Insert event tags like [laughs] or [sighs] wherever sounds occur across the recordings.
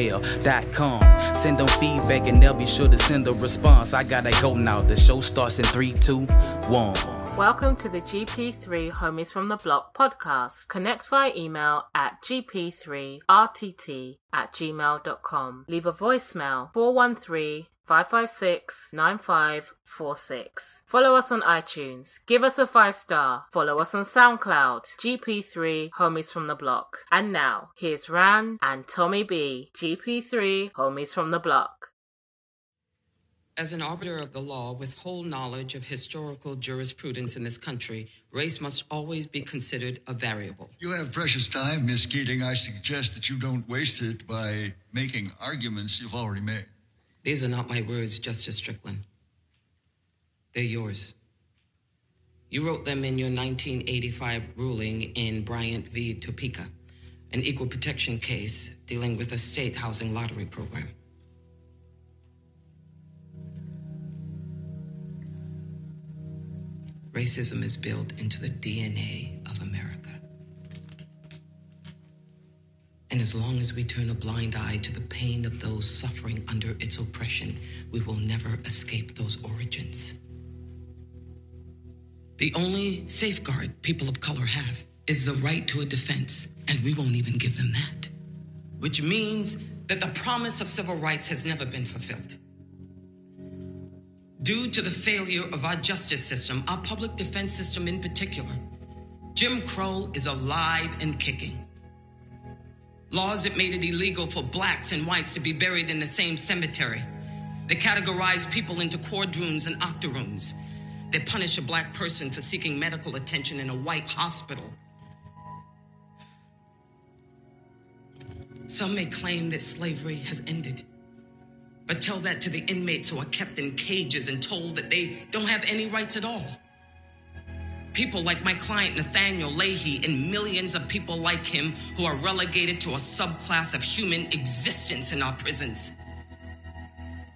gmail.com. Send them feedback, and they'll be sure to send a response. I gotta go now. The show starts in 3, 2, 1. Welcome to the GP3 Homies from the Block podcast. Connect via email at gp3rtt at gmail.com. Leave a voicemail 413 556 9546. Follow us on iTunes. Give us a five star. Follow us on SoundCloud. GP3 Homies from the Block. And now, here's Rand and Tommy B. GP3 Homies from the Block. As an arbiter of the law with whole knowledge of historical jurisprudence in this country, race must always be considered a variable. You have precious time, Miss Keating. I suggest that you don't waste it by making arguments you've already made. These are not my words, Justice Strickland. They're yours. You wrote them in your 1985 ruling in Bryant v. Topeka, an equal protection case dealing with a state housing lottery program. Racism is built into the DNA of America. And as long as we turn a blind eye to the pain of those suffering under its oppression, we will never escape those origins. The only safeguard people of color have is the right to a defense, and we won't even give them that. Which means that the promise of civil rights has never been fulfilled. Due to the failure of our justice system, our public defense system in particular, Jim Crow is alive and kicking. Laws that made it illegal for blacks and whites to be buried in the same cemetery. They categorize people into quadroons and octoroons. They punish a black person for seeking medical attention in a white hospital. Some may claim that slavery has ended. But tell that to the inmates who are kept in cages and told that they don't have any rights at all. People like my client Nathaniel Leahy and millions of people like him who are relegated to a subclass of human existence in our prisons.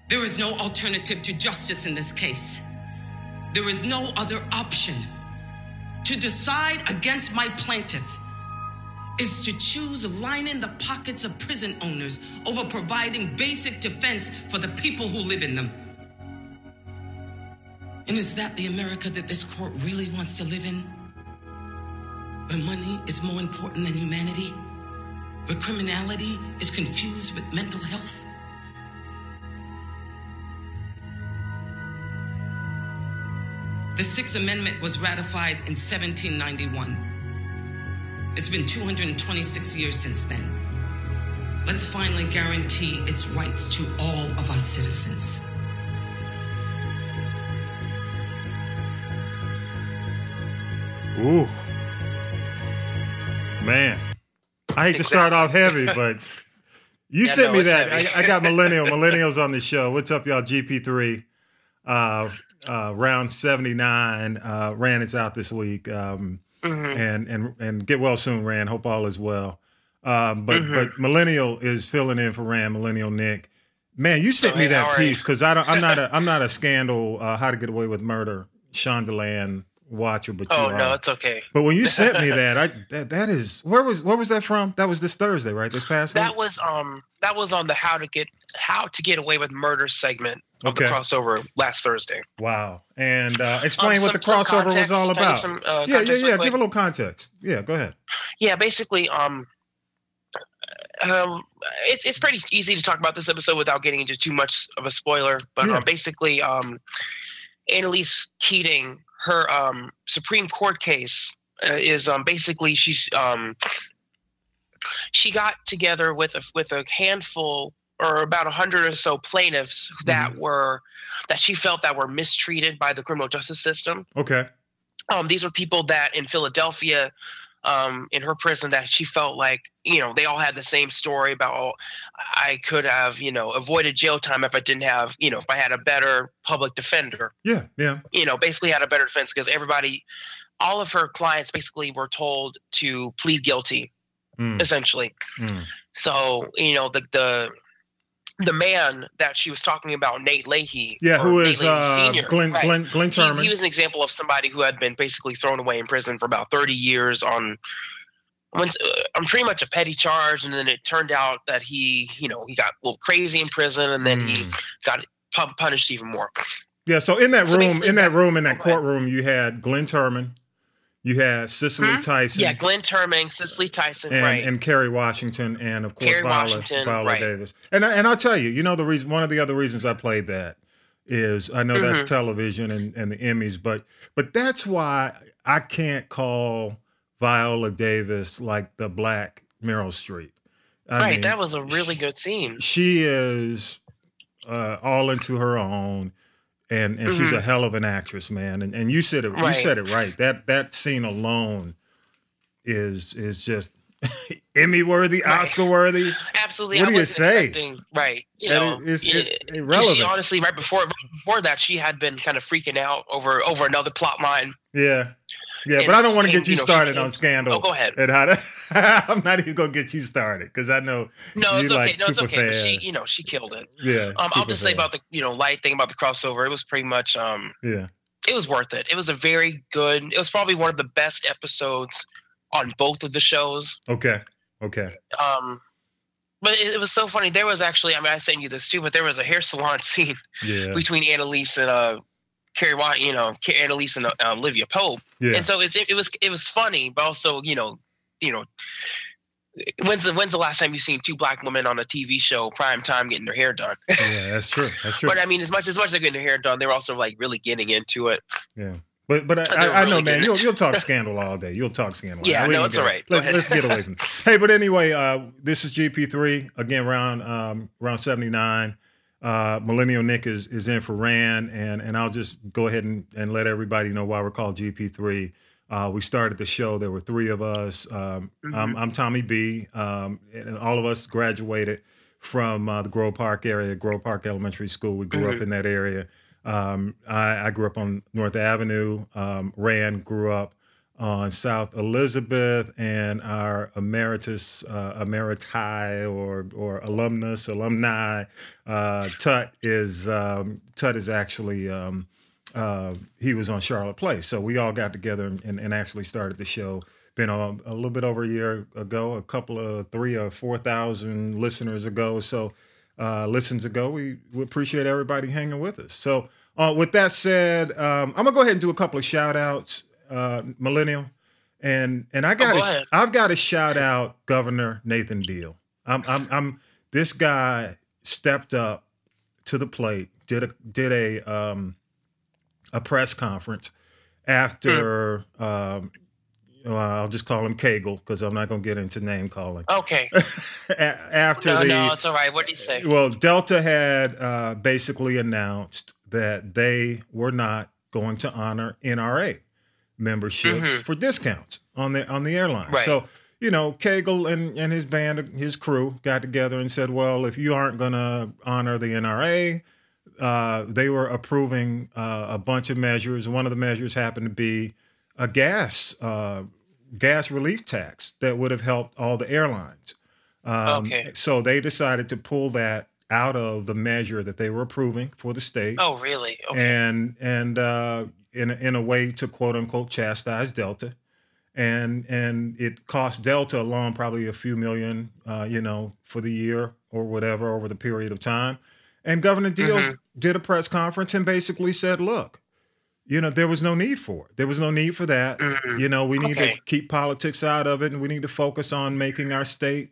There is no alternative to justice in this case. There is no other option. To decide against my plaintiff is to choose lining the pockets of prison owners over providing basic defense for the people who live in them. And is that the America that this court really wants to live in? Where money is more important than humanity? Where criminality is confused with mental health? The Sixth Amendment was ratified in 1791. It's been 226 years since then. Let's finally guarantee its rights to all of our citizens. Ooh. Man. I hate to start off heavy, but you Yeah, sent no, me that. I. I got millennial. [laughs] Millennials on the show. What's up, y'all? GP3. Uh, uh, round 79. Uh, Ran its out this week. Um, Mm-hmm. and and and get well soon, Rand. Hope all is well. Um, but Mm-hmm. but Millennial is filling in for Rand. Millennial Nik. Man, you sent Oh, me hey, that are piece because I don't. I'm not a. [laughs] I'm not a scandal. Uh, How to Get Away with Murder. Shondaland watcher, but you Oh are. no, it's okay. But when you sent me [laughs] that, I that, that is where was where was that from? That was this Thursday, right? This past That week. was um that was on the how to get how to get away with murder segment Okay. the crossover last Thursday. Wow. And uh, explain Um, what the some crossover was all can I give about. some, uh, yeah, yeah, yeah. real? Give a little context. Yeah, go ahead. Yeah, basically, um, um, it's it's pretty easy to talk about this episode without getting into too much of a spoiler. But Yeah. um, basically, um, Annalise Keating, her um Supreme Court case uh, is um basically she's um she got together with a with a handful or about a hundred or so plaintiffs that were that she felt that were mistreated by the criminal justice system Okay. um, these were people that in Philadelphia um, in her prison that she felt like you know they all had the same story about oh, I could have you know avoided jail time if I didn't have you know if I had a better public defender. Yeah, yeah. You know, basically had a better defense because everybody, all of her clients basically were told to plead guilty, Mm, essentially. mm. So you know the the the man that she was talking about, Nate Leahy. Yeah, who is who Nate is Leahy uh, Sr., Glenn, right. Glenn Glenn He- Turman? He, was an example of somebody who had been basically thrown away in prison for about 30 years on. When, uh, I'm pretty much a petty charge, and then it turned out that he, you know, he got a little crazy in prison, and then he Mm. got pu- punished even more. Yeah, so in that So room, in that that- room, in that courtroom, you had Glynn Turman, you had Cicely Hmm? Tyson, Yeah, Glynn Turman, Cicely Tyson, and, right? and Kerry Washington, and of course Kerry Viola, Viola right. Davis. And I, and I'll tell you, you know, the reason, one of the other reasons I played that is I know Mm-hmm. that's television and, and the Emmys, but but that's why I can't call Viola Davis like the black Meryl Streep. I right, mean, that was a really good scene. she is uh, all into her own, and and she's a hell of an actress, man. And and you said it, you Mm-hmm. Right. said it right. That that scene alone is is just [laughs] Emmy worthy, Oscar worthy. Absolutely. What I do you say? Right. You know, it- it's- it- 'cause irrelevant. She, honestly, right before before that, she had been kind of freaking out over over another plot line. Yeah. Yeah, And- but I don't want to get you you know, started on Scandal. Oh, go ahead. And how to, [laughs] I'm not even gonna get you started because I know No, it's okay. like no, it's okay. But she, you know, she killed it. Yeah. Um, I'll just say about the you know light thing about the crossover. It was pretty much um, yeah. it was worth it. It was a very good. It was probably one of the best episodes on both of the shows. Okay. Okay. Um, but it, it was so funny. There was actually, I mean, I sent you this too, but there was a hair salon [laughs] scene Yeah. between Annalise and uh, Carrie White. You know, Annalise and uh, Olivia Pope. Yeah. And so it's, it, it was it was funny, but also you know, you know, when's the when's the last time you've seen two black women on a TV show prime time getting their hair done? [laughs] yeah. That's true. That's true. but I mean, as much as much as they're getting their hair done, they're also like really getting into it. Yeah. But but I, I, I know, really man. You'll you'll talk [laughs] scandal all day. You'll talk scandal. Yeah, no, it's all right. Let's let's get away from. It. Hey, but anyway, uh, this is GP three again. Round um, round seventy nine. Uh, Millennial Nik is is in for Rand, and and I'll just go ahead and, and let everybody know why we're called GP three. Uh, we started the show. There were three of us. Um, Mm-hmm. I'm, I'm Tommy B. Um, and all of us graduated from uh, the Grove Park area, Grove Park Elementary School. We grew Mm-hmm. up in that area. Um, I, I grew up on North Avenue. Um, Rand grew up on South Elizabeth, and our emeritus, uh, emeriti, or or alumnus, alumni, uh, Tut is um, Tut is actually um, uh, he was on Charlotte Place, so we all got together and, and, actually started the show. Been a, a little bit over a year ago, a couple of three or four thousand listeners ago. So uh, listens ago. We, we appreciate everybody hanging with us. So, uh, with that said, um, I'm gonna go ahead and do a couple of shout outs, uh, Millennial, and and I got oh, I've got to shout out Governor Nathan Deal. I'm I'm, I'm this guy stepped up to the plate, did a did a um, a press conference after. Um, well, I'll just call him Cagle because I'm not going to get into name calling. Okay, [laughs] after no, the no, it's all right. What did he say? well, Delta had uh, basically announced that they were not going to honor NRA memberships for discounts on the on the airline. Mm-hmm. Right. So you know, Cagle and, and his band, his crew, got together and said, "Well, if you aren't going to honor the NRA." Uh, they were approving uh, a bunch of measures. One of the measures happened to be a gas uh, gas relief tax that would have helped all the airlines. Um, Okay. So they decided to pull that out of the measure that they were approving for the state, Oh, really? Okay. and and uh, in a, in a way to quote unquote chastise Delta, and and it cost Delta alone probably a few million, uh, you know, for the year or whatever over the period of time. And Governor Deal Mm-hmm. did a press conference and basically said, "Look, you know, there was no need for it. There was no need for that. You know, we need to Mm-hmm. Keep politics out of it, and we need to focus on making our state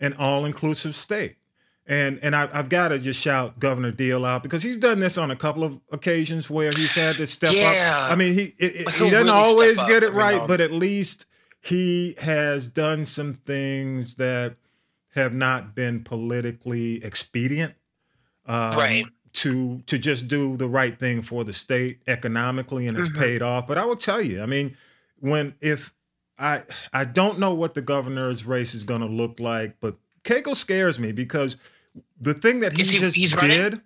an all-inclusive state." And and I, I've got to just shout Governor Deal out because he's done this on a couple of occasions where he's had to step Yeah. up. I mean, he it, it- he doesn't really always get it right, but at least he has done some things that have not been politically expedient um, Right. to to just do the right thing for the state economically, and it's Mm-hmm. paid off. But I will tell you, I mean, when if I I don't know what the governor's race is going to look like, but Cagle scares me because the thing that he he- just running? did.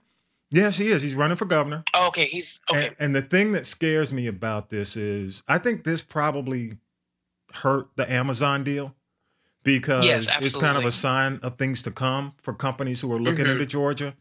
Yes, he is. He's running for governor. Oh, okay, he's okay. And, and the thing that scares me about this is I think this probably hurt the Amazon deal because Yes, it's kind of a sign of things to come for companies who are looking Mhm. into Georgia.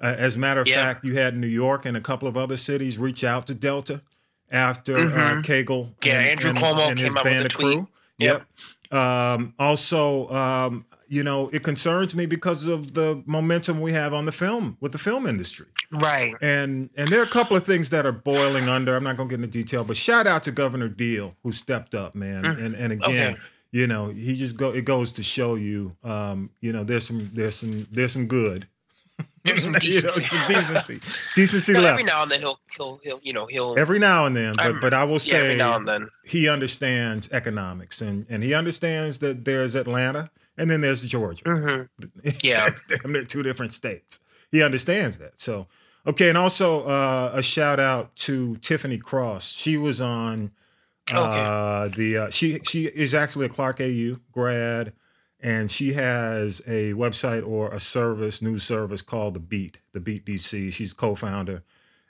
Uh, as a matter of Yeah. fact, you had New York and a couple of other cities reach out to Delta after uh, Mhm. Cagle Yeah, Andrew Cuomo came out with a tweet. Yep. Yep. Um, also, um, you know, it concerns me because of the momentum we have on the film with the film industry right. and and there are a couple of things that are boiling under. I'm not going to get into detail, but shout out to Governor Deal who stepped up, man. And and again, Okay. you know, he just go. It goes to show you, um, you know, there's some there's some there's some good. [laughs] There's some [laughs] You know, decency. some decency, decency [laughs] No, left every now and then he'll he'll he'll you know he'll every now and then. But but I will yeah, every say now and then. he understands economics and and he understands that there's Atlanta and then there's Georgia. hmm [laughs] Yeah. damn near two different states. He understands that. So okay, and also uh, a shout out to Tiffany Cross. She was on uh, the uh, she she is actually a Clark AU grad, and she has a website or a service news service called the Beat, the Beat DC. She's co-founder,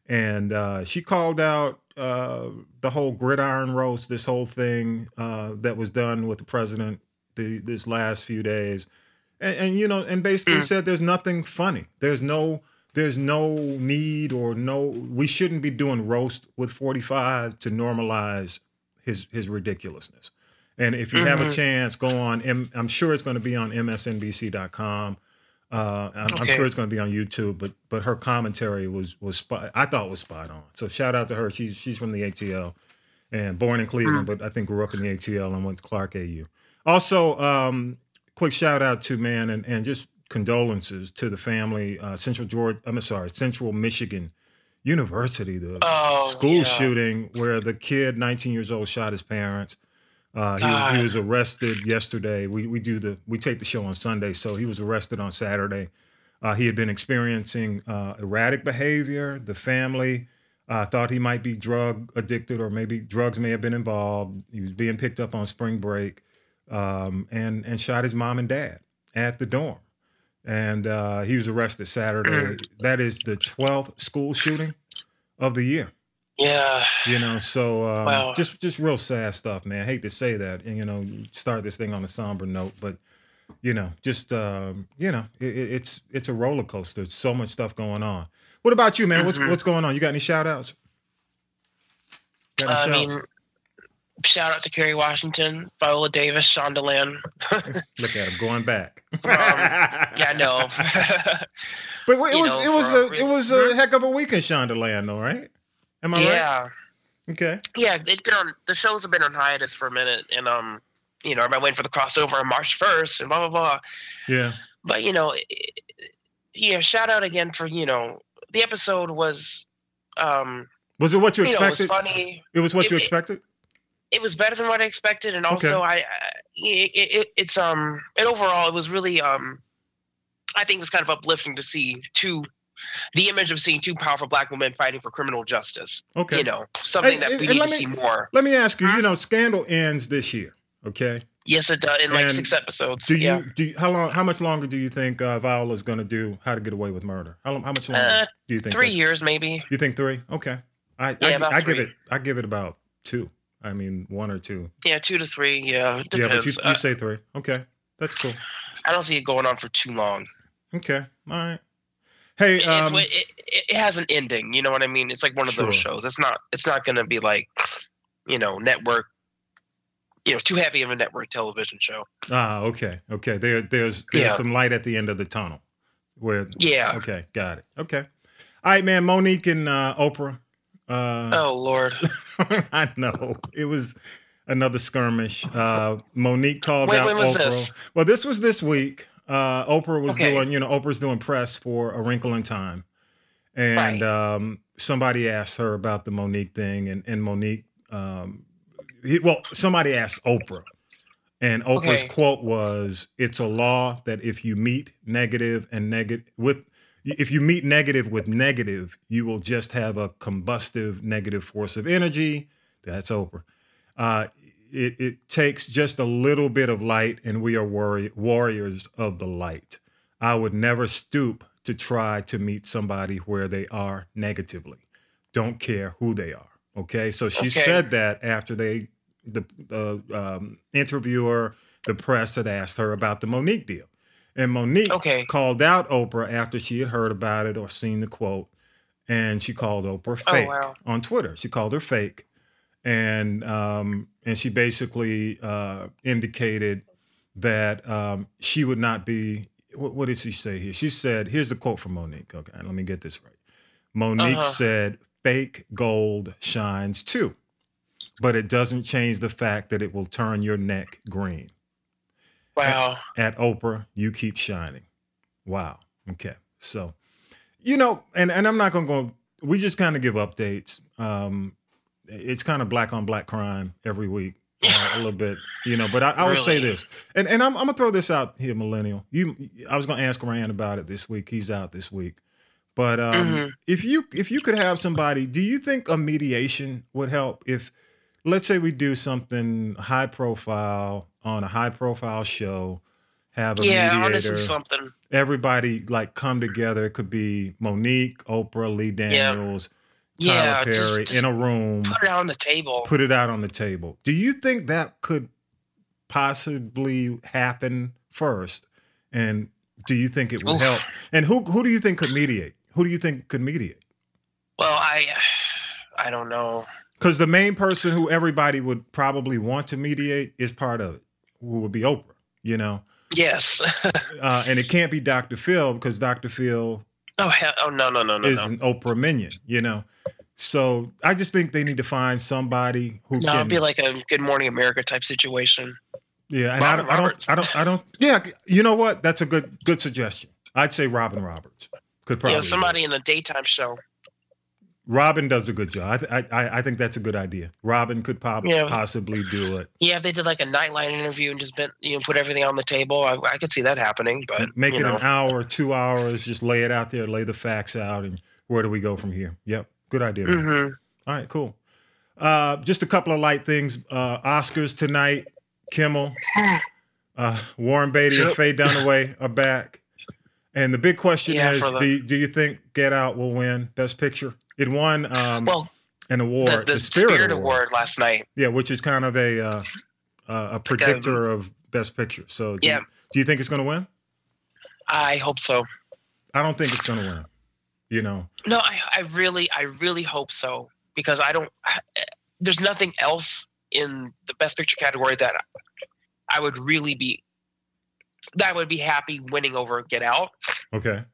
and uh, she called out uh, the whole gridiron roast, this whole thing uh, that was done with the president the, this last few days, and, and you know, and basically hmm. said there's nothing funny. There's no there's no need or no we shouldn't be doing roast with 45 to normalize his his ridiculousness. And if you have a mm-hmm. chance, go on. M- I'm sure it's going to be on MSNBC.com. Uh, I'm, I'm sure it's going to be on YouTube. But but her commentary was was spot, I thought was spot on. So shout out to her. She's she's from the ATL and born in Cleveland, hmm. but I think grew up in the ATL and went to Clark AU. Also, um, quick shout out to man and, and just condolences to the family. Uh, Central Georgia, I'm sorry, Central Michigan University, the Oh, school yeah. shooting where the kid, 19 years old, shot his parents. Uh, he, he was arrested yesterday. We we do the we take the show on Sunday, so he was arrested on Saturday. Uh, he had been experiencing uh, erratic behavior. The family uh, thought he might be drug addicted, or maybe drugs may have been involved. He was being picked up on spring break, um, and and shot his mom and dad at the dorm. And uh, he was arrested Saturday. That is the twelfth school shooting of the year. Yeah. You know, so um, Wow. just just real sad stuff, man. I hate to say that, and you know, you start this thing on a somber note, but you know, just um, you know, it, it- it's it's a roller coaster. There's so much stuff going on. What about you, man? What's Mm-hmm. what's going on? You got any shout outs? Got any I mean, shout out to Kerry Washington, Viola Davis, Shondaland. [laughs] Look at him going back. yeah, no. [laughs] but it was you it know, was for a a it was a heck of a week in Shondaland, though, right? Am I right? yeah. Okay. Yeah, it been on the shows have been on hiatus for a minute and um you know, everybody waiting for the crossover on March first and blah blah blah. Yeah. But you know, it- you know, shout out again for, you know, the episode was um Was it what you you know, it was expected? funny. It was what It- you expected. it was better than what I expected, and also I, I it, it, it's um and overall it was really um I think it was kind of uplifting to see two the image of seeing two powerful black women fighting for criminal justice. Okay. You know, something that and- we and need to me- see more. Let me ask you. You know, Scandal ends this year. Okay. Yes, it does in like six episodes. Do you yeah. do you, how long? How much longer do you think uh, Viola's going to do How to Get Away with Murder? How, long- how much longer Uh, do you think? Three years maybe. You think three? Okay. I Yeah, I, I give it I give it about two. I mean one or two. Yeah, two to three. Yeah, it Yeah, but you, you Uh, say three. Okay, that's cool. I don't see it going on for too long. Okay, all right. Hey, It- um, it, it, it has an ending. You know what I mean? It's like one of those shows. It's not. It's not going to be like, you know, network. You know, too heavy of a network television show. ah, okay, okay. There, there's there's Yeah. some light at the end of the tunnel. Where? Yeah. Okay, got it. Okay. All right, man. Monique and uh, Oprah. Uh, Oh Lord. [laughs] I know it was another skirmish. Uh, Monique called When- out Oprah. this? Well, this was this week. Uh, Oprah was Okay. doing, you know, Oprah's doing press for A Wrinkle in Time, and Right. um, somebody asked her about the Monique thing, and and Monique, um, he, well, somebody asked Oprah, and Oprah's Okay. quote was, "It's a law that if you meet negative and negative with." If you meet negative with negative, you will just have a combustive negative force of energy. That's over. Uh, it, it takes just a little bit of light, and we are warri- warriors of the light. I would never stoop to try to meet somebody where they are negatively. Don't care who they are. Okay, so she Okay. said that after they the the um, interviewer, the press had asked her about the Monique deal, and Monique Okay. called out Oprah after she had heard about it or seen the quote, and she called Oprah Oh, fake wow. on Twitter. She called her fake, and um, and she basically uh, indicated that um, she would not be. What, what did she say here? She said, "Here's the quote from Monique." Okay, let me get this right. Monique Uh-huh. said, "Fake gold shines too, but it doesn't change the fact that it will turn your neck green." Wow. At Oprah, you keep shining. Wow. Okay. So, you know, and and I'm not gonna go. We just kind of give updates. Um, it's kind of black on black crime every week, uh, a [laughs] little bit, you know. But I, I will say this, and and I'm, I'm gonna throw this out here, millennial. You, I was gonna ask Rand about it this week. He's out this week. But um, Mhm. if you if you could have somebody, do you think a mediation would help? If let's say we do something high profile on a high profile show, have a Yeah, mediator, honestly, something. everybody like come together. It could be Monique, Oprah, Lee Daniels, Tyler Yeah, Perry just, just in a room. put it on the table. Put it out on the table. Do you think that could possibly happen first? And do you think it would Oof. help? And who who do you think could mediate? Who do you think could mediate? well, I, I don't know. Because the main person who everybody would probably want to mediate is part of it, who would be Oprah, you know? Yes. [laughs] Uh, and it can't be Dr. Phil because Dr. Phil oh, hell, oh no, no, no, no, is no. an Oprah minion, you know? So I just think they need to find somebody who No, can. it'd be like a Good Morning America type situation. yeah, and I don't, I don't, I don't, I don't. Yeah, you know what? That's a good, good suggestion. I'd say Robin Roberts could probably. it. somebody in a daytime show. Robin does a good job. I, I, I think that's a good idea. Robin could prob- Yeah. possibly do it. Yeah, if they did like a nightline interview and just bent, you know, put everything on the table, I, I could see that happening. But Make it know, an hour, two hours. Just lay it out there, lay the facts out, and where do we go from here? Yep, good idea. man. mhm. All right, cool. Uh, just a couple of light things. Uh, Oscars tonight. Kimmel, [sighs] uh, Warren Beatty, and. Faye Dunaway are back. And the big question Yeah, is: the- do, you- do you think Get Out will win Best Picture? It won um, well, an award, the, the, Spirit, Award. last night. Yeah, which is kind of a uh, uh, a predictor of Best Picture. So, do, Yeah. you, do you think it's going to win? I hope so. I don't think it's going to win. You know, No, I, I really, I really hope so because I don't. [sighs] There's nothing else in the Best Picture category that I would really be that I would be happy winning over Get Out. okay.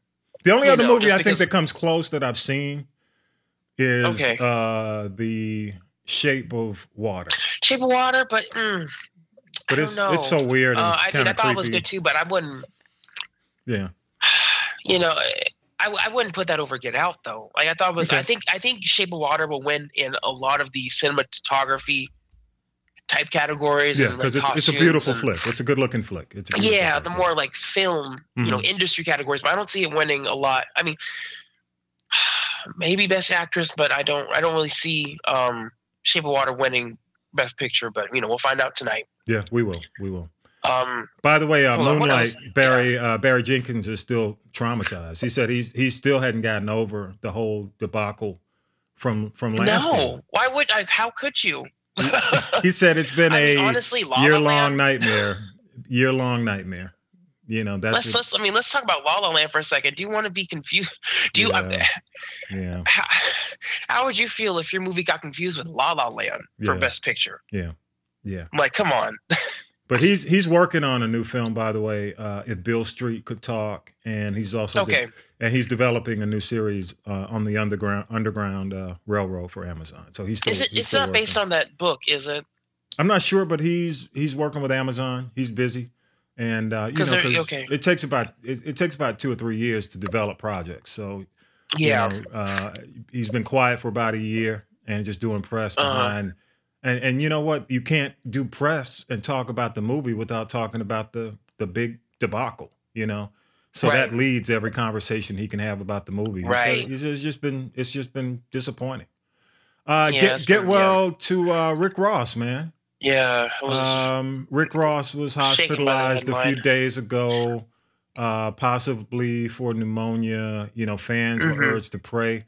The only You other know, movie I think that comes close that I've seen is Okay. uh, the Shape of Water. Shape of Water, but mm, But it's know. it's so weird and Uh, I mean, I thought it was good too, but I wouldn't. Yeah. [sighs] You know, I, I wouldn't put that over Get Out though. Like I thought it was. Okay. I think I think Shape of Water will win in a lot of the cinematography type categories. Yeah, because like, it's, it's a beautiful and- flick. It's a good looking flick. It's Yeah, flick, the more like film, you know, Mhm. industry categories. But I don't see it winning a lot. I mean, maybe Best Actress, but I don't. I don't really see um, Shape of Water winning Best Picture. But you know, we'll find out tonight. Yeah, we will. We will. Um, By the way, uh, Hold on, what Moonlight? Barry uh, Barry Jenkins is still traumatized. He said he's he still hadn't gotten over the whole debacle from from last year. no, year. why would I? How could you? He said it's been [laughs] I a mean, honestly, year long nightmare. Year long nightmare. You know that's Let's, what- let's. I mean, let's talk about La La Land for a second. Do you want to be confused? [laughs] Do you? I- Yeah. yeah how, [laughs] how would you feel if your movie got confused with La La Land for Yeah. Best Picture? yeah yeah. I'm like, come on. [laughs] But he's he's working on a new film, by the way. Uh, if Beale Street could talk, and he's also Okay. and he's developing a new series uh, on the underground underground uh, railroad for Amazon. So he's still. Is it? he's It's not based on that book, is it? I'm not sure, but he's he's working with Amazon. He's busy, and uh, you know, 'cause okay. it takes about it, it takes about two or three years to develop projects. So you Yeah. know, uh, he's been quiet for about a year and just doing press Uh-huh. behind. And and you know what? You can't do press and talk about the movie without talking about the the big debacle. You know, so Right. that leads every conversation he can have about the movie. So Right. it's, it's just been it's just been disappointing. Uh, Yeah, get get well to uh, Rick Ross, man. Yeah, was, Um, Rick Ross was Shaken by the hospitalized a few days ago, uh, possibly for pneumonia. You know, fans Mhm. were urged to pray.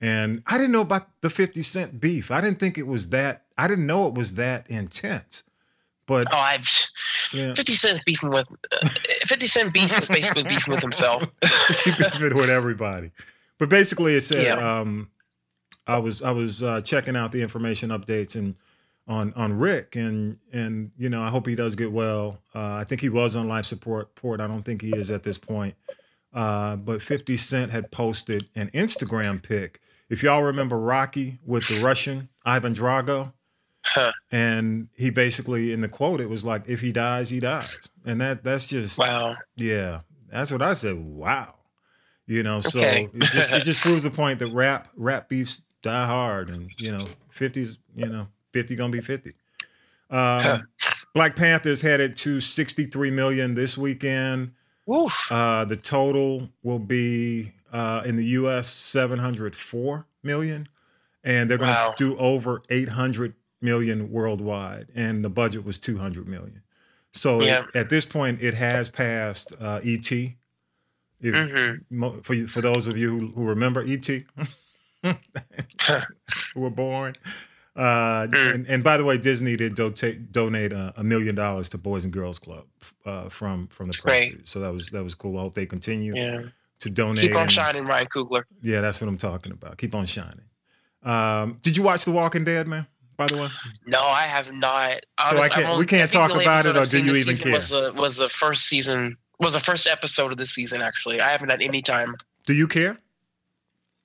And I didn't know about the 50 Cent beef. I didn't think it was that, I didn't know it was that intense. But oh, I've yeah, 50 Cent's beefing with uh, 50 Cent beef is basically beefing with himself. [laughs] it with everybody. But basically, it said Yeah. um, I was I was uh, checking out the information updates and on on Rick and and you know I hope he does get well. Uh, I think he was on life support. Support. I don't think he is at this point. Uh, but 50 Cent had posted an Instagram pic. If y'all remember Rocky with the Russian Ivan Drago, Huh. and he basically in the quote it was like, "If he dies, he dies," and that that's just Wow. yeah, that's what I said. Wow, you know, so Okay. it, just, it just [laughs] proves the point that rap rap beefs die hard, and you know, fifties, you know, fifty gonna be fifty. Um, [laughs] Black Panthers headed to sixty three million this weekend. Uh, the total will be uh, in the U.S. seven hundred four million, and they're going to Wow. do over eight hundred million worldwide, and the budget was two hundred million. So it- at this point, it has passed uh, E.T. If, hmm mo- for for those of you who, who remember E.T. [laughs] [laughs] who were born. Uh, Mm. and, and by the way, Disney did do- donate a, a million dollars to Boys and Girls Club uh, from from the proceeds. So that was that was cool. I hope they continue Yeah. to donate. Keep on and- shining, Ryan Coogler. Yeah, that's what I'm talking about. Keep on shining. Um, did you watch The Walking Dead, man? By the way, No, I have not. So I can't- we can't talk about it, or do you even care? Was the was the first season was the first episode of the season? Actually, I haven't had any time. do you care?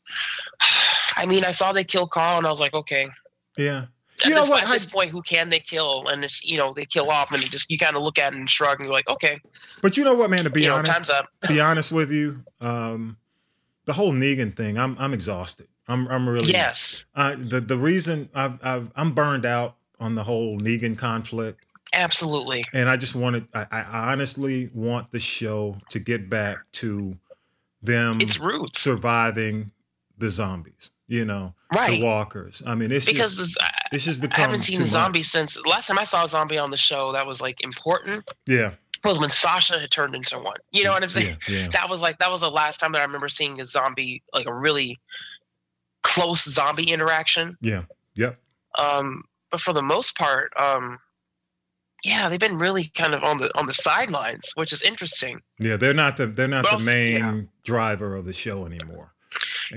[sighs] I mean, I saw they kill Carl, and I was like, okay. Yeah. At You know what? At this point, who can they kill? And it's you know they kill off, and just you kind of look at it and shrug, and you're like, okay, But you know what, man? To be you know, honest, time's up. be honest with you, um, the whole Negan thing, I'm I'm exhausted. I'm I'm really Yes, I, the the reason I've, I've I'm burned out on the whole Negan conflict, absolutely. and I just wanted I, I honestly want the show to get back to them It's roots, surviving the zombies. You know, right? the walkers. I mean, it's Because just this, I, it's just I haven't seen a zombie much. since last time I saw a zombie on the show. That was like important. Yeah, Was when Sasha had turned into one. You know what I'm saying? yeah, yeah. [laughs] that was like that was the last time that I remember seeing a zombie like a really close zombie interaction. Yeah. Yep. Um, but for the most part, um, yeah, they've been really kind of on the on the sidelines, which is interesting. Yeah, they're not the they're not But the also- main yeah. driver of the show anymore.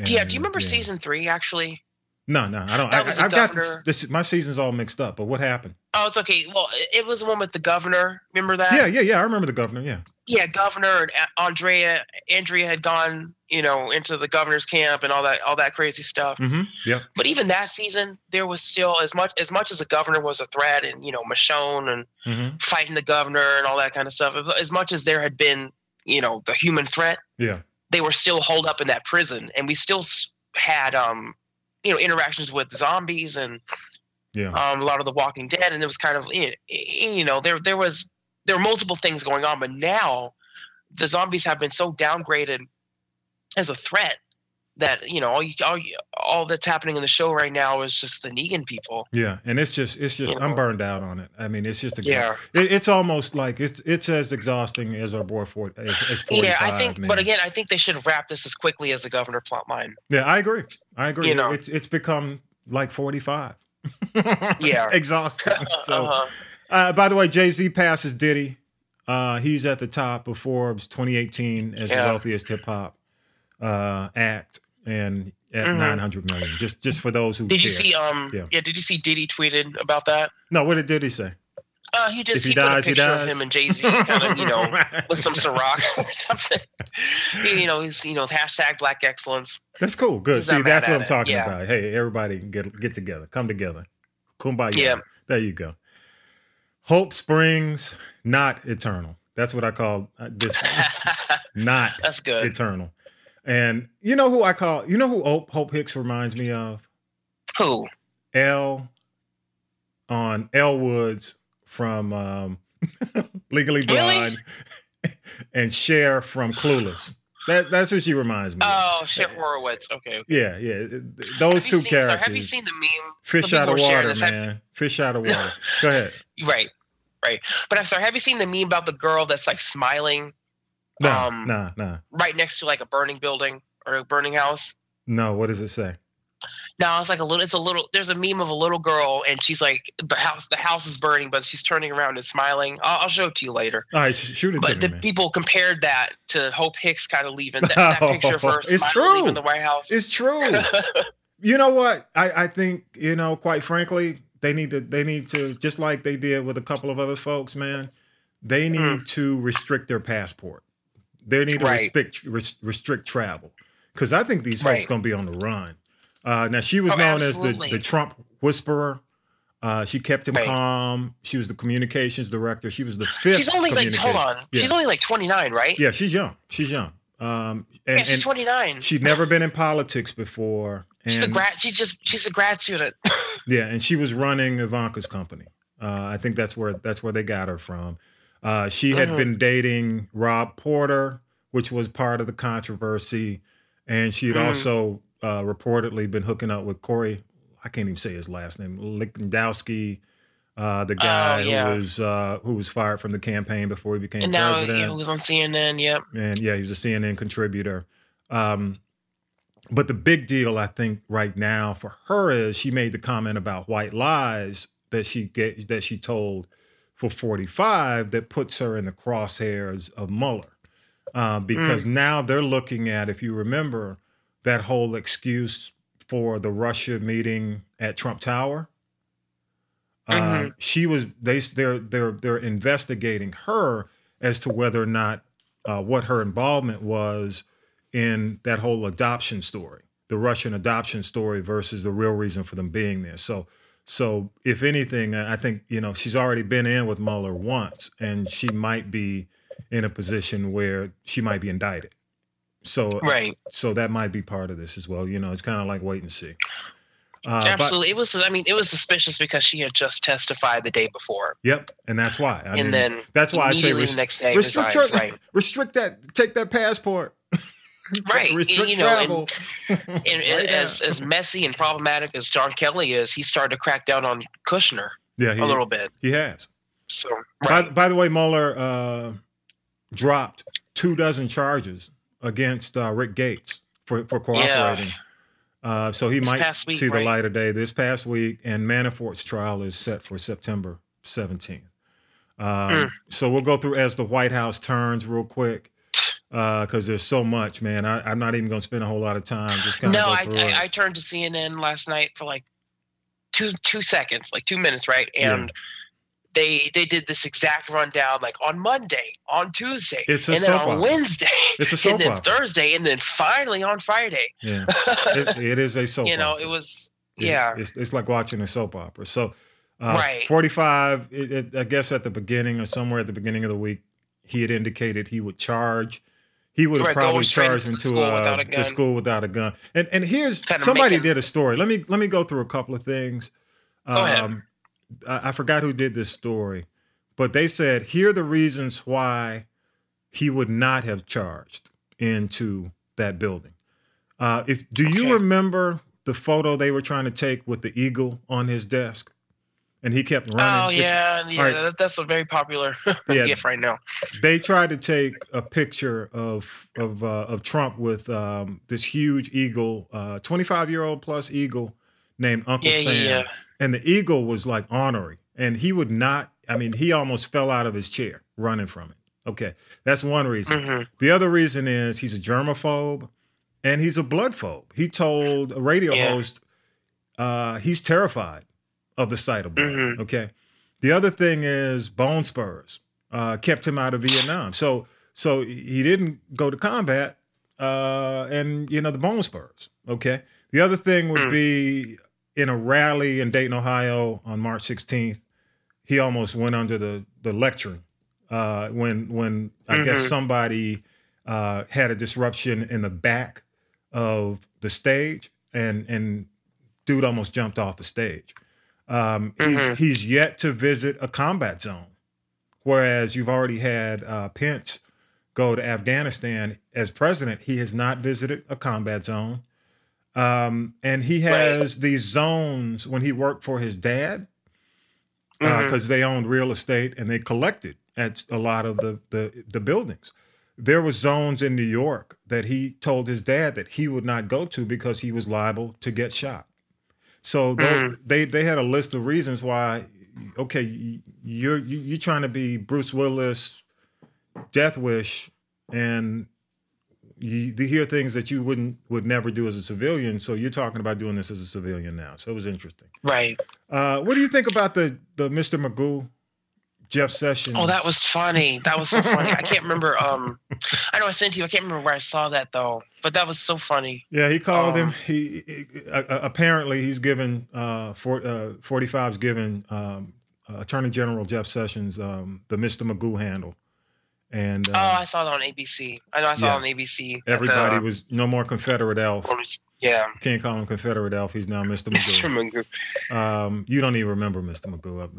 Yeah, do you remember yeah. season three? Actually, No, no, I don't. That I, was I've got this, this. My season's all mixed up. But what happened? oh, it's okay. Well, it- was the one with the governor. Remember that? Yeah, yeah, yeah. I remember the governor. Yeah, yeah, governor and Andrea Andrea had gone, you know, into the governor's camp and all that all that crazy stuff. mm-hmm. Yep. But even that season, there was still as much as much as the governor was a threat, and you know, Michonne and Mm-hmm. fighting the governor and all that kind of stuff. As much as there had been, you know, the human threat, Yeah. They were still holed up in that prison, and we still had, um, you know, interactions with zombies and Yeah. um, a lot of the Walking Dead, and it was kind of, you you know, there there was there were multiple things going on, but now the zombies have been so downgraded as a threat that you know all you, all, all that's happening in the show right now is just the Negan people. Yeah, and it's just it's just You I'm know. burned out on it. I mean, it's just Yeah. It, it's almost like it's it's as exhausting as our boy for as, as 45, Yeah, I think, man. but again, I think they should wrap this as quickly as the governor plot line. yeah, I agree. I agree. You know. it's it's become like 45. [laughs] Yeah. exhausting. [laughs] So, Uh-huh. uh, by the way, Jay Z passes Diddy. Uh, he's at the top of Forbes 2018 as the wealthiest hip hop uh, act, and at Mhm. 900 million. Just just for those who Did you care. see? Um, Yeah. yeah. Did you see Diddy tweeted about that? No, what did Diddy say? Uh, he just he he, put a picture of him and Jay Z, kind of, you know, [laughs] with some Ciroc or something. You know, he's you know hashtag Black Excellence. That's cool. Good. He's See, that's what I'm it. talking Yeah. about. Hey, everybody get get together, come together, kumbaya. Yeah. There you go. Hope springs not eternal. That's what I call uh, this. [laughs] not That's good. eternal. And you know who I call? You know who Hope, Hicks reminds me of? Who? L on L Woods from um, [laughs] Legally Really? Blonde [laughs] and Cher from Clueless. That that's what she reminds me. of. Oh, Cher Horowitz. Okay. okay. Yeah, yeah. Those Have two seen- sorry, characters. have you seen the meme? Fish out of people were sharing water, this. Have- man. Fish out of [laughs] water. Go ahead. Right, right. But I'm sorry. Have you seen the meme about the girl that's like smiling Nah, Um, nah, nah. right next to like a burning building or a burning house? No, what does it say? No, it's like a little. It's a little. There's a meme of a little girl, and she's like the house. The house is burning, but she's turning around and smiling. I'll, I'll show it to you later. All right, shoot it But me, the man. people compared that to Hope Hicks kind of leaving that, that picture first. [laughs] It's true. leaving the White House. It's true. [laughs] you know what? I, I think, you know, quite frankly, they need to they need to just like they did with a couple of other folks, man. They need to restrict their passport. They need to. Right. restrict res- restrict travel. Cuz I think these folks Right. going to be on the run. Uh, now she was Oh, known absolutely. as the the Trump whisperer. Uh, she kept him Right. calm. She was the communications director. She was the fifth. she's only like hold on. Yeah. She's only like 29, right? yeah, she's young. She's young. Um, and, Yeah, she's 29. she'd never been in politics before. And she's a grad. She just she's a grad student. [laughs] yeah, and she was running Ivanka's company. Uh, I think that's where that's where they got her from. Uh, she had been dating Rob Porter, which was part of the controversy, and she had also uh, reportedly been hooking up with Corey. I can't even say his last name, Lewandowski, uh, the guy yeah. who was uh, who was fired from the campaign before he became and now president yeah, it was on CNN. Yep. and yeah, he was a CNN contributor. Um, but the big deal, I think, right now for her is she made the comment about white lies that she get that she told for 45 that puts her in the crosshairs of Mueller. Uh, because now they're looking at, if you remember, that whole excuse for the Russia meeting at Trump Tower. Uh, she was they they're they're they're investigating her as to whether or not uh, what her involvement was in that whole adoption story, the Russian adoption story versus the real reason for them being there. So, so if anything, I think you know she's already been in with Mueller once, and she might be in a position where she might be indicted. So, Right. so that might be part of this as well. You know, it's kind of like wait and see. Uh, but- Absolutely. it was. I mean, it was suspicious because she had just testified the day before. Yep, and that's why. I And mean, then that's why I say immediately the next day restrict, your- right. restrict that. Take that passport. [laughs] Right. and, you know, and- travel. [laughs] And, Right as as messy and problematic as John Kelly is, he started to crack down on Kushner yeah, he, a little bit. he has. So By, right. by the way, Mueller uh, dropped two dozen charges against uh, Rick Gates for, for cooperating. Uh, so he might week, see the light of day this past week, and Manafort's trial is set for September 17th. Um, Hmm. So we'll go through as the White House turns real quick because there's so much, man. I, I'm not even going to spend a whole lot of time. Just kind no, I. I I turned to CNN last night for like two two seconds, like two minutes, right? Yeah. And they they did this exact rundown like on Monday, on Tuesday, It's a and then on opera. Wednesday, It's a [laughs] soap and then opera. Thursday, and then finally on Friday. yeah, [laughs] it, it is a soap you know, opera. it was It- yeah. it's, it's like watching a soap opera. So, uh, Right. 45, it, it, I guess at the beginning or somewhere at the beginning of the week, he had indicated he would charge. He would have probably charged into the school uh, without a the gun. school without a gun. And and here's somebody did a story. Let me let me go through a couple of things. Um, I, I forgot who did this story, but they said here are the reasons why he would not have charged into that building. Uh, if do you remember the photo they were trying to take with the eagle on his desk, and he kept running? Oh It's- yeah, yeah. that- that's a very popular [laughs] Yeah. gift right now. they tried to take a picture of of uh, of Trump with um, this huge eagle, twenty five year old plus eagle named Uncle Yeah, yeah, Sam, yeah. and the eagle was like honoring, and he would not. I mean, he almost fell out of his chair running from it. Okay, that's one reason. Mm-hmm. The other reason is he's a germaphobe, and he's a bloodphobe. He told a radio Yeah. host uh, he's terrified of the sight of blood. Mhm. Okay. The other thing is bone spurs uh, kept him out of Vietnam. So so he didn't go to combat, uh, and you know the bone spurs. Okay. The other thing would be in a rally in Dayton, Ohio, on March 16th. He almost went under the the lectern uh, when when I guess somebody uh, had a disruption in the back of the stage, and and dude almost jumped off the stage. Um, he's, he's yet to visit a combat zone, whereas you've already had uh, Pence go to Afghanistan as president, he has not visited a combat zone. Um, and he has right. these zones when he worked for his dad because uh, mm-hmm. they owned real estate and they collected at a lot of the, the the buildings. There were zones in New York that he told his dad that he would not go to because he was liable to get shot. So mm-hmm. they they had a list of reasons why. Okay, you're you're trying to be Bruce Willis, Death Wish, and you, you hear things that you wouldn't would never do as a civilian. So you're talking about doing this as a civilian now. So it was interesting. Right. Uh, what do you think about the the Mr. Magoo, Jeff Sessions? Oh, that was funny. That was so funny. I can't remember. Um, I know I sent you. I can't remember where I saw that though. But that was so funny. Yeah, he called um, him. He, he uh, apparently he's given uh, for, uh 45's given um, Attorney General Jeff Sessions um, the Mr. Magoo handle. And uh, oh, I saw it on ABC. I know I saw yeah, it on ABC. Everybody the, was no more Confederate Elf. Yeah, can't call him Confederate Elf. He's now Mr. [laughs] Magoo. Mr. Magoo. Um, you don't even remember Mr. Magoo,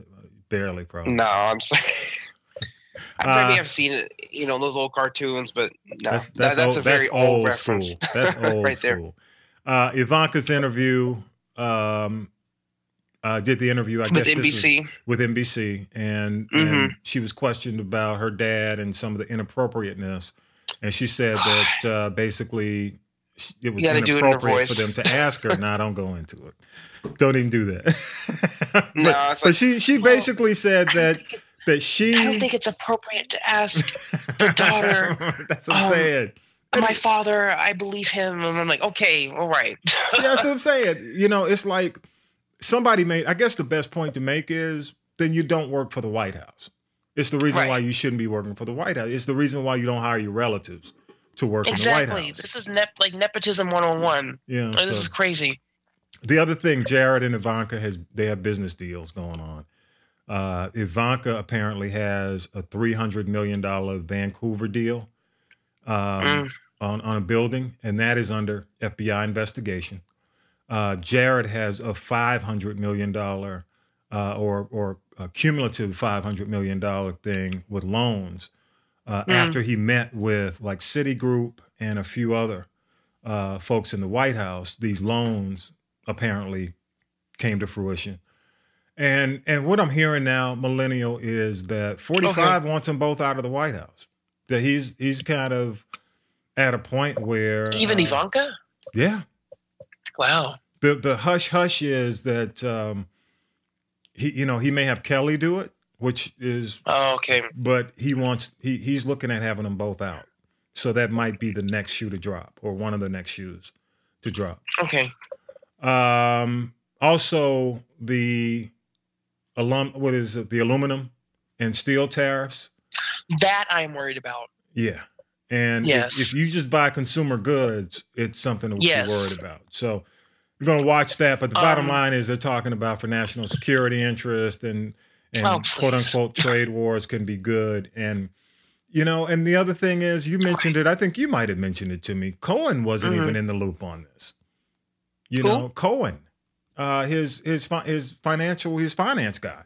barely, probably. No, I'm sorry. [laughs] I maybe uh, have seen it, you know, those old cartoons, but no, that's, that's, that, that's old, a very old, old reference. School. [laughs] That's old right school. There. Uh, Ivanka's interview um, uh, did the interview. I with guess NBC. with NBC, and, mm-hmm. and she was questioned about her dad and some of the inappropriateness, and she said that [sighs] uh, basically it was inappropriate for them to ask her. now, don't go into it. Don't even do that. [laughs] but, no, like, but she she well, basically said that that she. I don't think it's appropriate to ask the [laughs] daughter. That's what I'm um, saying. My father, I believe him, and I'm like, okay, all right. yeah, that's what I'm saying. You know, it's like somebody made. I guess the best point to make is then you don't work for the White House. It's the reason right. why you shouldn't be working for the White House. It's the reason why you don't hire your relatives to work exactly. in the White House. This is nep- like nepotism one on one. Yeah, like, so. this is crazy. The other thing, Jared and Ivanka has they have business deals going on. Uh, Ivanka apparently has a three hundred million dollar Vancouver deal um, mm. on on a building, and that is under FBI investigation. Uh, Jared has a five hundred million dollar uh, or or a cumulative five hundred million dollar thing with loans uh, mm. after he met with like Citigroup and a few other uh, folks in the White House. These loans apparently came to fruition. And and what I'm hearing now, millennial, is that 45 okay. wants them both out of the White House. That he's he's kind of at a point where even uh, Ivanka. Yeah. Wow. The the hush hush is that um, he you know he may have Kelly do it, which is oh, okay. But he wants he he's looking at having them both out. So that might be the next shoe to drop, or one of the next shoes to drop. Okay. Um. Also, the alum what is it, the aluminum and steel tariffs. That I'm worried about. Yeah. And yes. if, if you just buy consumer goods, it's something to yes. be worried about. So you're going to watch that. But the bottom um, line is they're talking about for national security interest and, and oh, quote unquote trade wars can be good. And, you know, and the other thing is you mentioned it. I think you might have mentioned it to me. Cohen wasn't mm-hmm. even in the loop on this. You Who? know, Cohen uh, his his his financial his finance guy.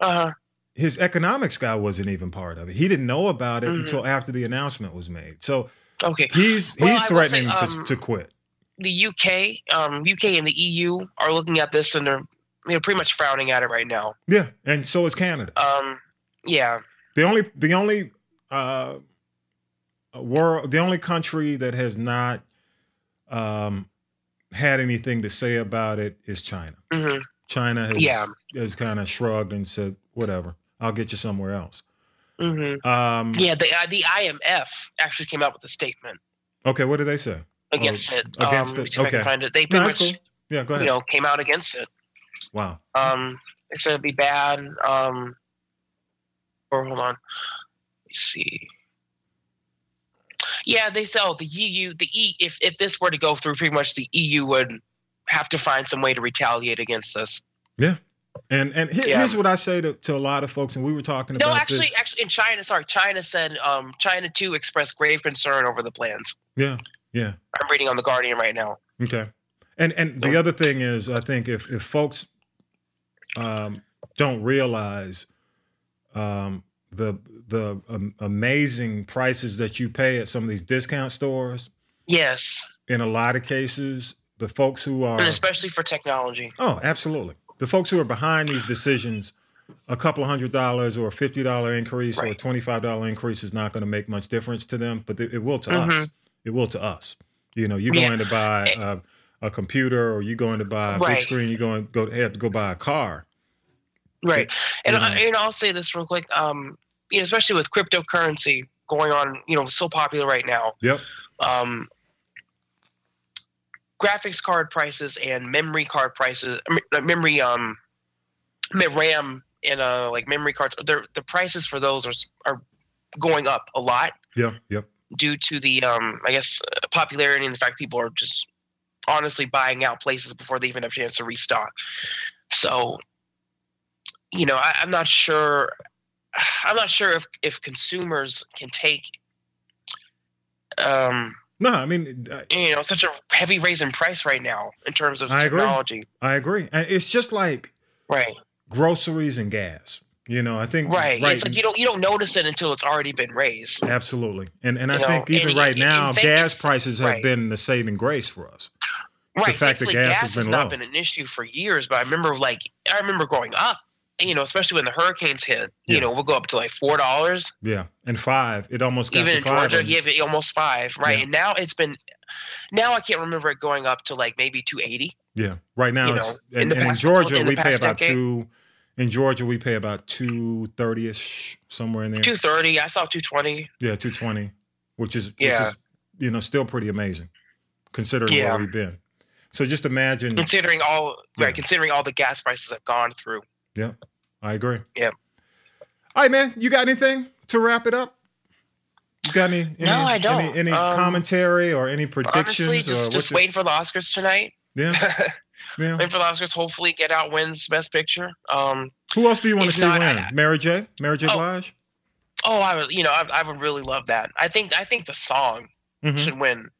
Uh-huh. His economics guy wasn't even part of it. He didn't know about it mm-hmm. until after the announcement was made. So okay, he's well, he's threatening say, um, to, to quit. The UK, um, UK and the EU are looking at this and they're you know pretty much frowning at it right now. Yeah, and so is Canada. Um, yeah. The only the only uh, world the only country that has not um, had anything to say about it is China. Mm-hmm. China has, yeah. has kind of shrugged and said, whatever, I'll get you somewhere else. Mm-hmm. Um, yeah, the, uh, the IMF actually came out with a statement. Okay, what did they say? Against oh, it. Against um, it. Okay. find it. They pretty no, much, cool. yeah, go ahead. You know, came out against it. Wow. Um, said it'd be bad. Um, or hold on, let me see. Yeah, they oh, the EU, the E, if, if this were to go through, pretty much the EU would have to find some way to retaliate against this. Yeah. And and here, yeah. here's what I say to, to a lot of folks, and we were talking about. No, actually, this. actually, in China, sorry, China said um, China too expressed grave concern over the plans. Yeah, yeah. I'm reading on the Guardian right now. Okay, and and the other thing is, I think if if folks um, don't realize um, the the um, amazing prices that you pay at some of these discount stores. Yes. In a lot of cases, the folks who are and especially for technology. Oh, absolutely. The folks who are behind these decisions, a couple of hundred dollars or a fifty dollar increase right. or a twenty five dollar increase is not going to make much difference to them, but it will to mm-hmm. us. It will to us. You know, you're yeah. going to buy a, a, computer or you're going to buy a right. big screen. You're going to go have to go buy a car. Right, and, I, and I'll say this real quick. Um, you know, especially with cryptocurrency going on, you know, so popular right now. Yep. Um, graphics card prices and memory card prices, memory um, RAM and uh like memory cards, the prices for those are are going up a lot. Yeah. Yep. Due to the um, I guess uh, popularity and the fact people are just honestly buying out places before they even have a chance to restock. So, you know, I, I'm not sure. I'm not sure if if consumers can take um no, I mean, I, you know, such a heavy raise in price right now in terms of I technology. Agree. I agree, it's just like right groceries and gas. You know, I think right. right. It's like you don't you don't notice it until it's already been raised. Absolutely, and and you I know, think even and, right and, now, and gas prices have right. been the saving grace for us. Right. The fact that gas, gas has, been has not been an issue for years, but I remember like I remember growing up, you know, especially when the hurricanes hit, you know, we'll go up to like four dollars. Yeah, and five. It almost even in Georgia, yeah, it almost five, right? Yeah. And now it's been, now I can't remember it going up to like maybe two eighty. Yeah, right now, it's, and, in, and in Georgia in we pay about decade. two. In Georgia, we pay about two thirty ish, somewhere in there. Two thirty. I saw two twenty. Yeah, two twenty, which is yeah, which is, you know, still pretty amazing, considering yeah. where we've been. So just imagine considering all yeah. right, considering all the gas prices have gone through. Yeah. I agree. Yeah. All right, man. You got anything to wrap it up? You got any? any no, I don't. Any, any um, commentary or any predictions? Honestly, just, just waiting for the Oscars tonight. Yeah. [laughs] yeah. Waiting for the Oscars. Hopefully, Get Out wins Best Picture. Um, Who else do you want to see not, win? I, Mary J. Mary J. Oh, Blige. Oh, I would. You know, I, I, would really love that. I think. I think the song mm-hmm. should win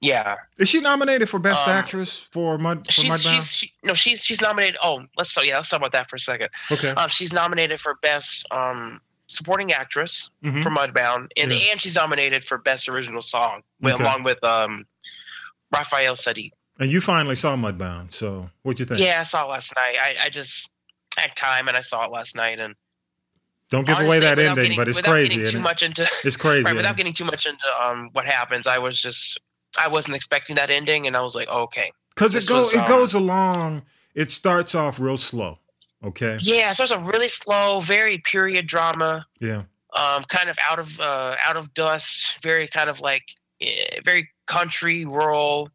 yeah. Is she nominated for Best um, Actress for Mud? For she's, she's she, no, she's she's nominated. Oh, let's talk. Yeah, let's talk about that for a second. Okay. Um, she's nominated for Best um, Supporting Actress mm-hmm. for Mudbound, and yeah. and she's nominated for Best Original Song okay. along with um, Raphael Saadiq. And you finally saw Mudbound, so what do you think? Yeah, I saw it last night. I, I just had time and I saw it last night, and don't give Honestly, away that ending, getting, but it's crazy. too much into [laughs] it's crazy. Right, without getting too much into um, what happens, I was just I wasn't expecting that ending, and I was like, oh, okay, because it goes um, it goes along. It starts off real slow. Okay. Yeah, it starts a really slow, very period drama. Yeah. Um, kind of out of uh, out of dust, very kind of like eh, very country, rural,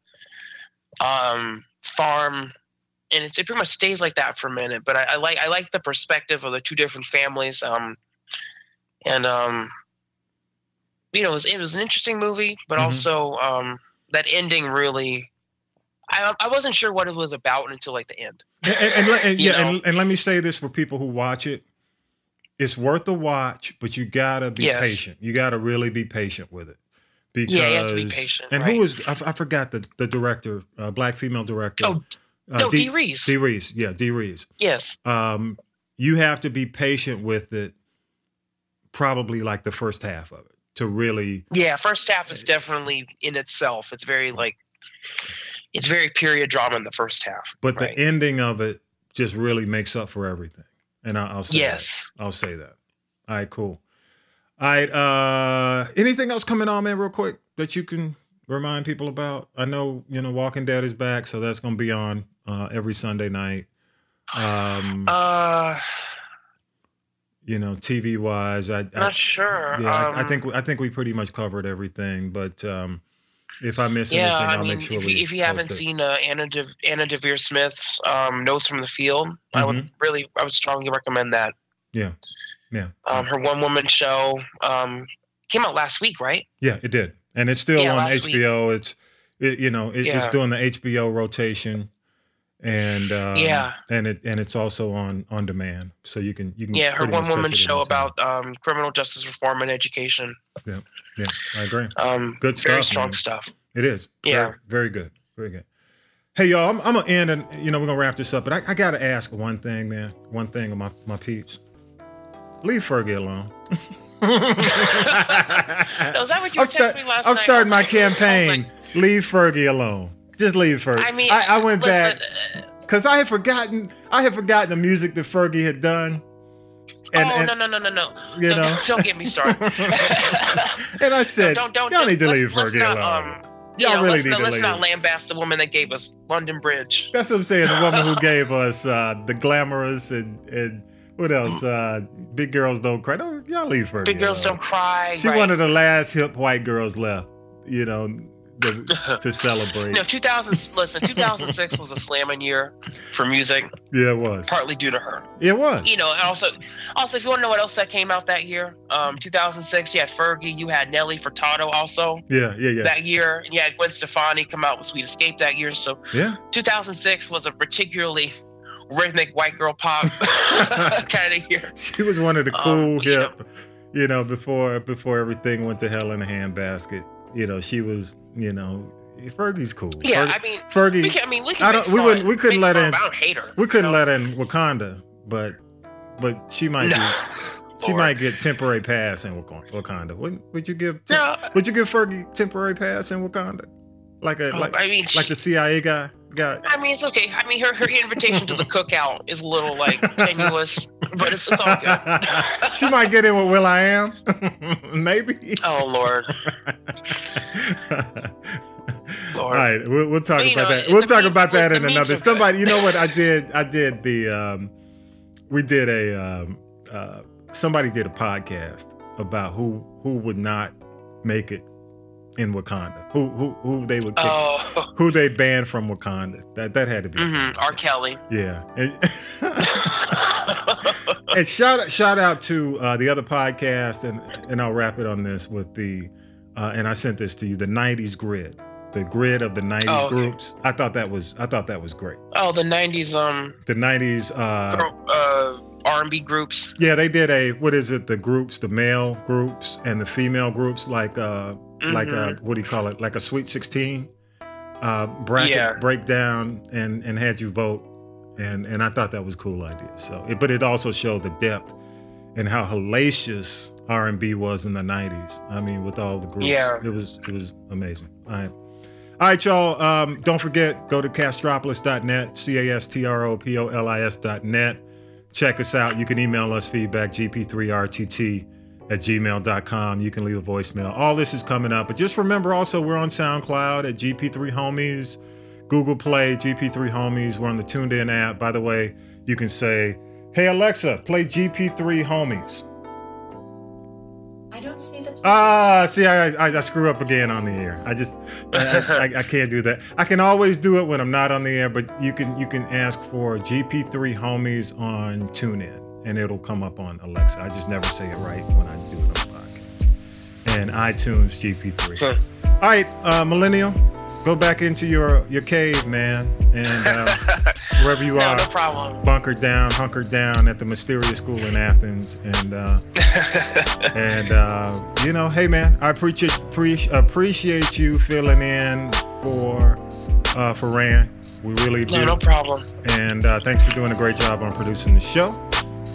um, farm, and it pretty much stays like that for a minute. But I, I like I like the perspective of the two different families. Um, and um, you know, it was, it was an interesting movie, but mm-hmm. also um, that ending really. I, I wasn't sure what it was about until like the end. And, and, [laughs] and yeah, and, and, let me say this for people who watch it: it's worth a watch, but you gotta be yes. patient. You gotta really be patient with it. Because, yeah, you have to be patient. And right? who was I, I, forgot the the director, uh, black female director. Oh, uh, no, Dee Rees. Dee Rees, yeah, Dee Rees. Yes. Um, you have to be patient with it. Probably like the first half of it to really yeah first half is definitely in itself it's very like it's very period drama in the first half but right? the ending of it just really makes up for everything and I, will say yes that. i'll say that all right cool all right uh anything else coming on man real quick that you can remind people about i know you know walking dead is back so that's gonna be on uh every sunday night um uh you know, TV wise. I'm Not I, sure. Yeah, um, I, I, um think I think we pretty much covered everything. But um, if I miss yeah, anything, I will mean, make sure. If, if you haven't it. seen uh, Anna De, Anna Deavere Smith's um, Notes from the Field, mm-hmm. I would mm-hmm. really, I would strongly recommend that. Yeah, yeah. Um, her one woman show um, came out last week, right? Yeah, it did, and it's still yeah, on HBO. Week. It's it, you know it, yeah. it's doing the HBO rotation and um, yeah, and it and it's also on on demand, so you can you can yeah. Her one woman show about um, criminal justice reform and education. Yeah, yeah, I agree. Um, good stuff. Very strong man. stuff. It is. Yeah, very, very, good. Very good. Hey y'all, I'm, I'm, gonna end and you know we're gonna wrap this up, but I, I gotta ask one thing, man. One thing of my my peeps. Leave Fergie alone. no, is that what you I'm, start, me last night? I'm night? starting my campaign. Like, leave Fergie alone. Just leave Fergie. I mean, I, I went listen, back because I had forgotten. I had forgotten the music that Fergie had done. And, oh and, no no no no no! You no, know, don't get me started. [laughs] and I said, no, don't, don't, y'all need to leave Fergie not, alone. Um, Y'all know, really let's, need to let's not lambast the woman that gave us London Bridge. That's what I'm saying. The woman who gave us uh, the glamorous and and what else? Uh, Big girls don't cry. Don't, y'all leave Fergie. Big girls don't cry. She right. one of the last hip white girls left. You know, the, [laughs] to celebrate. No, 2000. listen, 2006 was a slamming year for music. Yeah, it was. Partly due to her. It was. You know, and also, also if you want to know what else that came out that year, um, 2006, you had Fergie, you had Nelly Furtado also. Yeah, yeah, yeah. That year, and you had Gwen Stefani come out with Sweet Escape that year. So yeah, 2006 was a particularly rhythmic white girl pop kind of year. She was one of the cool um, hip. You know, you know, before before everything went to hell in a handbasket you know, she was, you know, Fergie's cool. Yeah, Fergie, I mean, Fergie. We can, I mean, we can. I don't. We wouldn't. We couldn't let in. I don't hate her. We couldn't let in Wakanda, but but she might. No. Be, [laughs] she might get temporary pass in Wakanda. Would Would you give? No. Would you give Fergie temporary pass in Wakanda? Like a oh, like. I mean, like she, the CIA guy got. I mean, it's okay. I mean, her her invitation to the cookout is a little like tenuous, but it's, it's all good. [laughs] she might get in with will.i.am, [laughs] maybe. Oh Lord. [laughs] Lord. All right, we'll, we'll talk about know, that. We'll talk about that in another. Somebody, you know what I did? I did the. Um, we did a. Um, uh, somebody did a podcast about who who would not make it in Wakanda. Who who who they would kick, oh. who they banned from Wakanda. That that had to be mm-hmm. R. Kelly. Yeah. And, [laughs] and shout shout out to uh, the other podcast, and and I'll wrap it on this with the, uh, and I sent this to you, the '90s grid, the grid of the '90s oh, okay. groups. I thought that was I thought that was great. Oh, the '90s um. The '90s uh. uh R&B groups. Yeah, they did a what is it? The groups, the male groups and the female groups, like uh mm-hmm. like a what do you call it? Like a Sweet Sixteen uh, bracket yeah. breakdown, and and had you vote, and and I thought that was a cool idea. So, it, but it also showed the depth and how hellacious R and B was in the '90s. I mean, with all the groups, yeah, it was it was amazing. All right. All right, y'all. Um, don't forget, go to castropolis.net, C A S T R O P O L I S.net. Check us out. You can email us feedback, GP3RTT at gmail.com. You can leave a voicemail. All this is coming up. But just remember also, we're on SoundCloud at GP3 Homies, Google Play, GP3 Homies. We're on the TuneIn app. By the way, you can say, Hey Alexa, play GP3 Homies. I don't see the. Ah, see, I, I, I screw up again on the air. I just I, [laughs] I, I, can't do that. I can always do it when I'm not on the air, but you can you can ask for GP3 Homies on TuneIn and it'll come up on Alexa. I just never say it right when I do it on the podcast. And iTunes GP3. All right, uh, Millennial, go back into your your cave, man, and uh, [laughs] wherever you no, are, no problem. bunker down, hunker down at the mysterious school in Athens, and uh, [laughs] and uh, you know, hey, man, I appreciate appreciate you filling in for uh, for Rand. We really do. No, no problem. And uh, thanks for doing a great job on producing the show.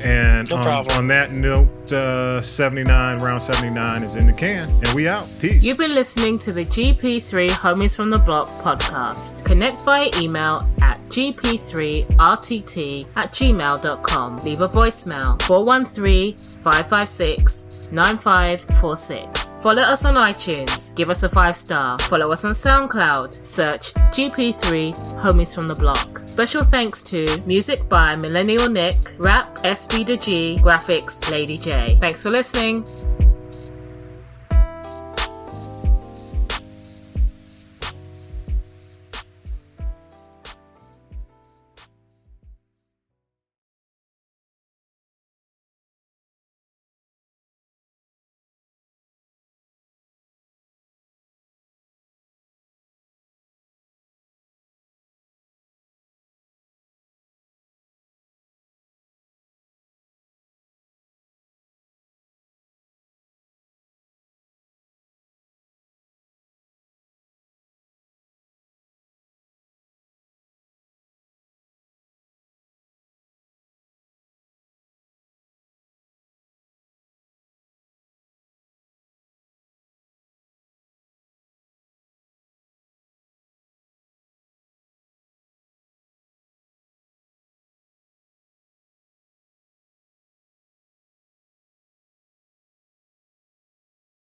And no on, on, that note, uh, 79, round 79 is in the can. And we out. Peace. You've been listening to the GP3 Homies from the Block podcast. Connect via email at gp3rtt at gmail.com. Leave a voicemail 413 556 9546. Follow us on iTunes. Give us a five star. Follow us on SoundCloud. Search GP3 Homies from the Block. Special thanks to music by Millennial Nik, rap SB G, graphics Lady J. Thanks for listening.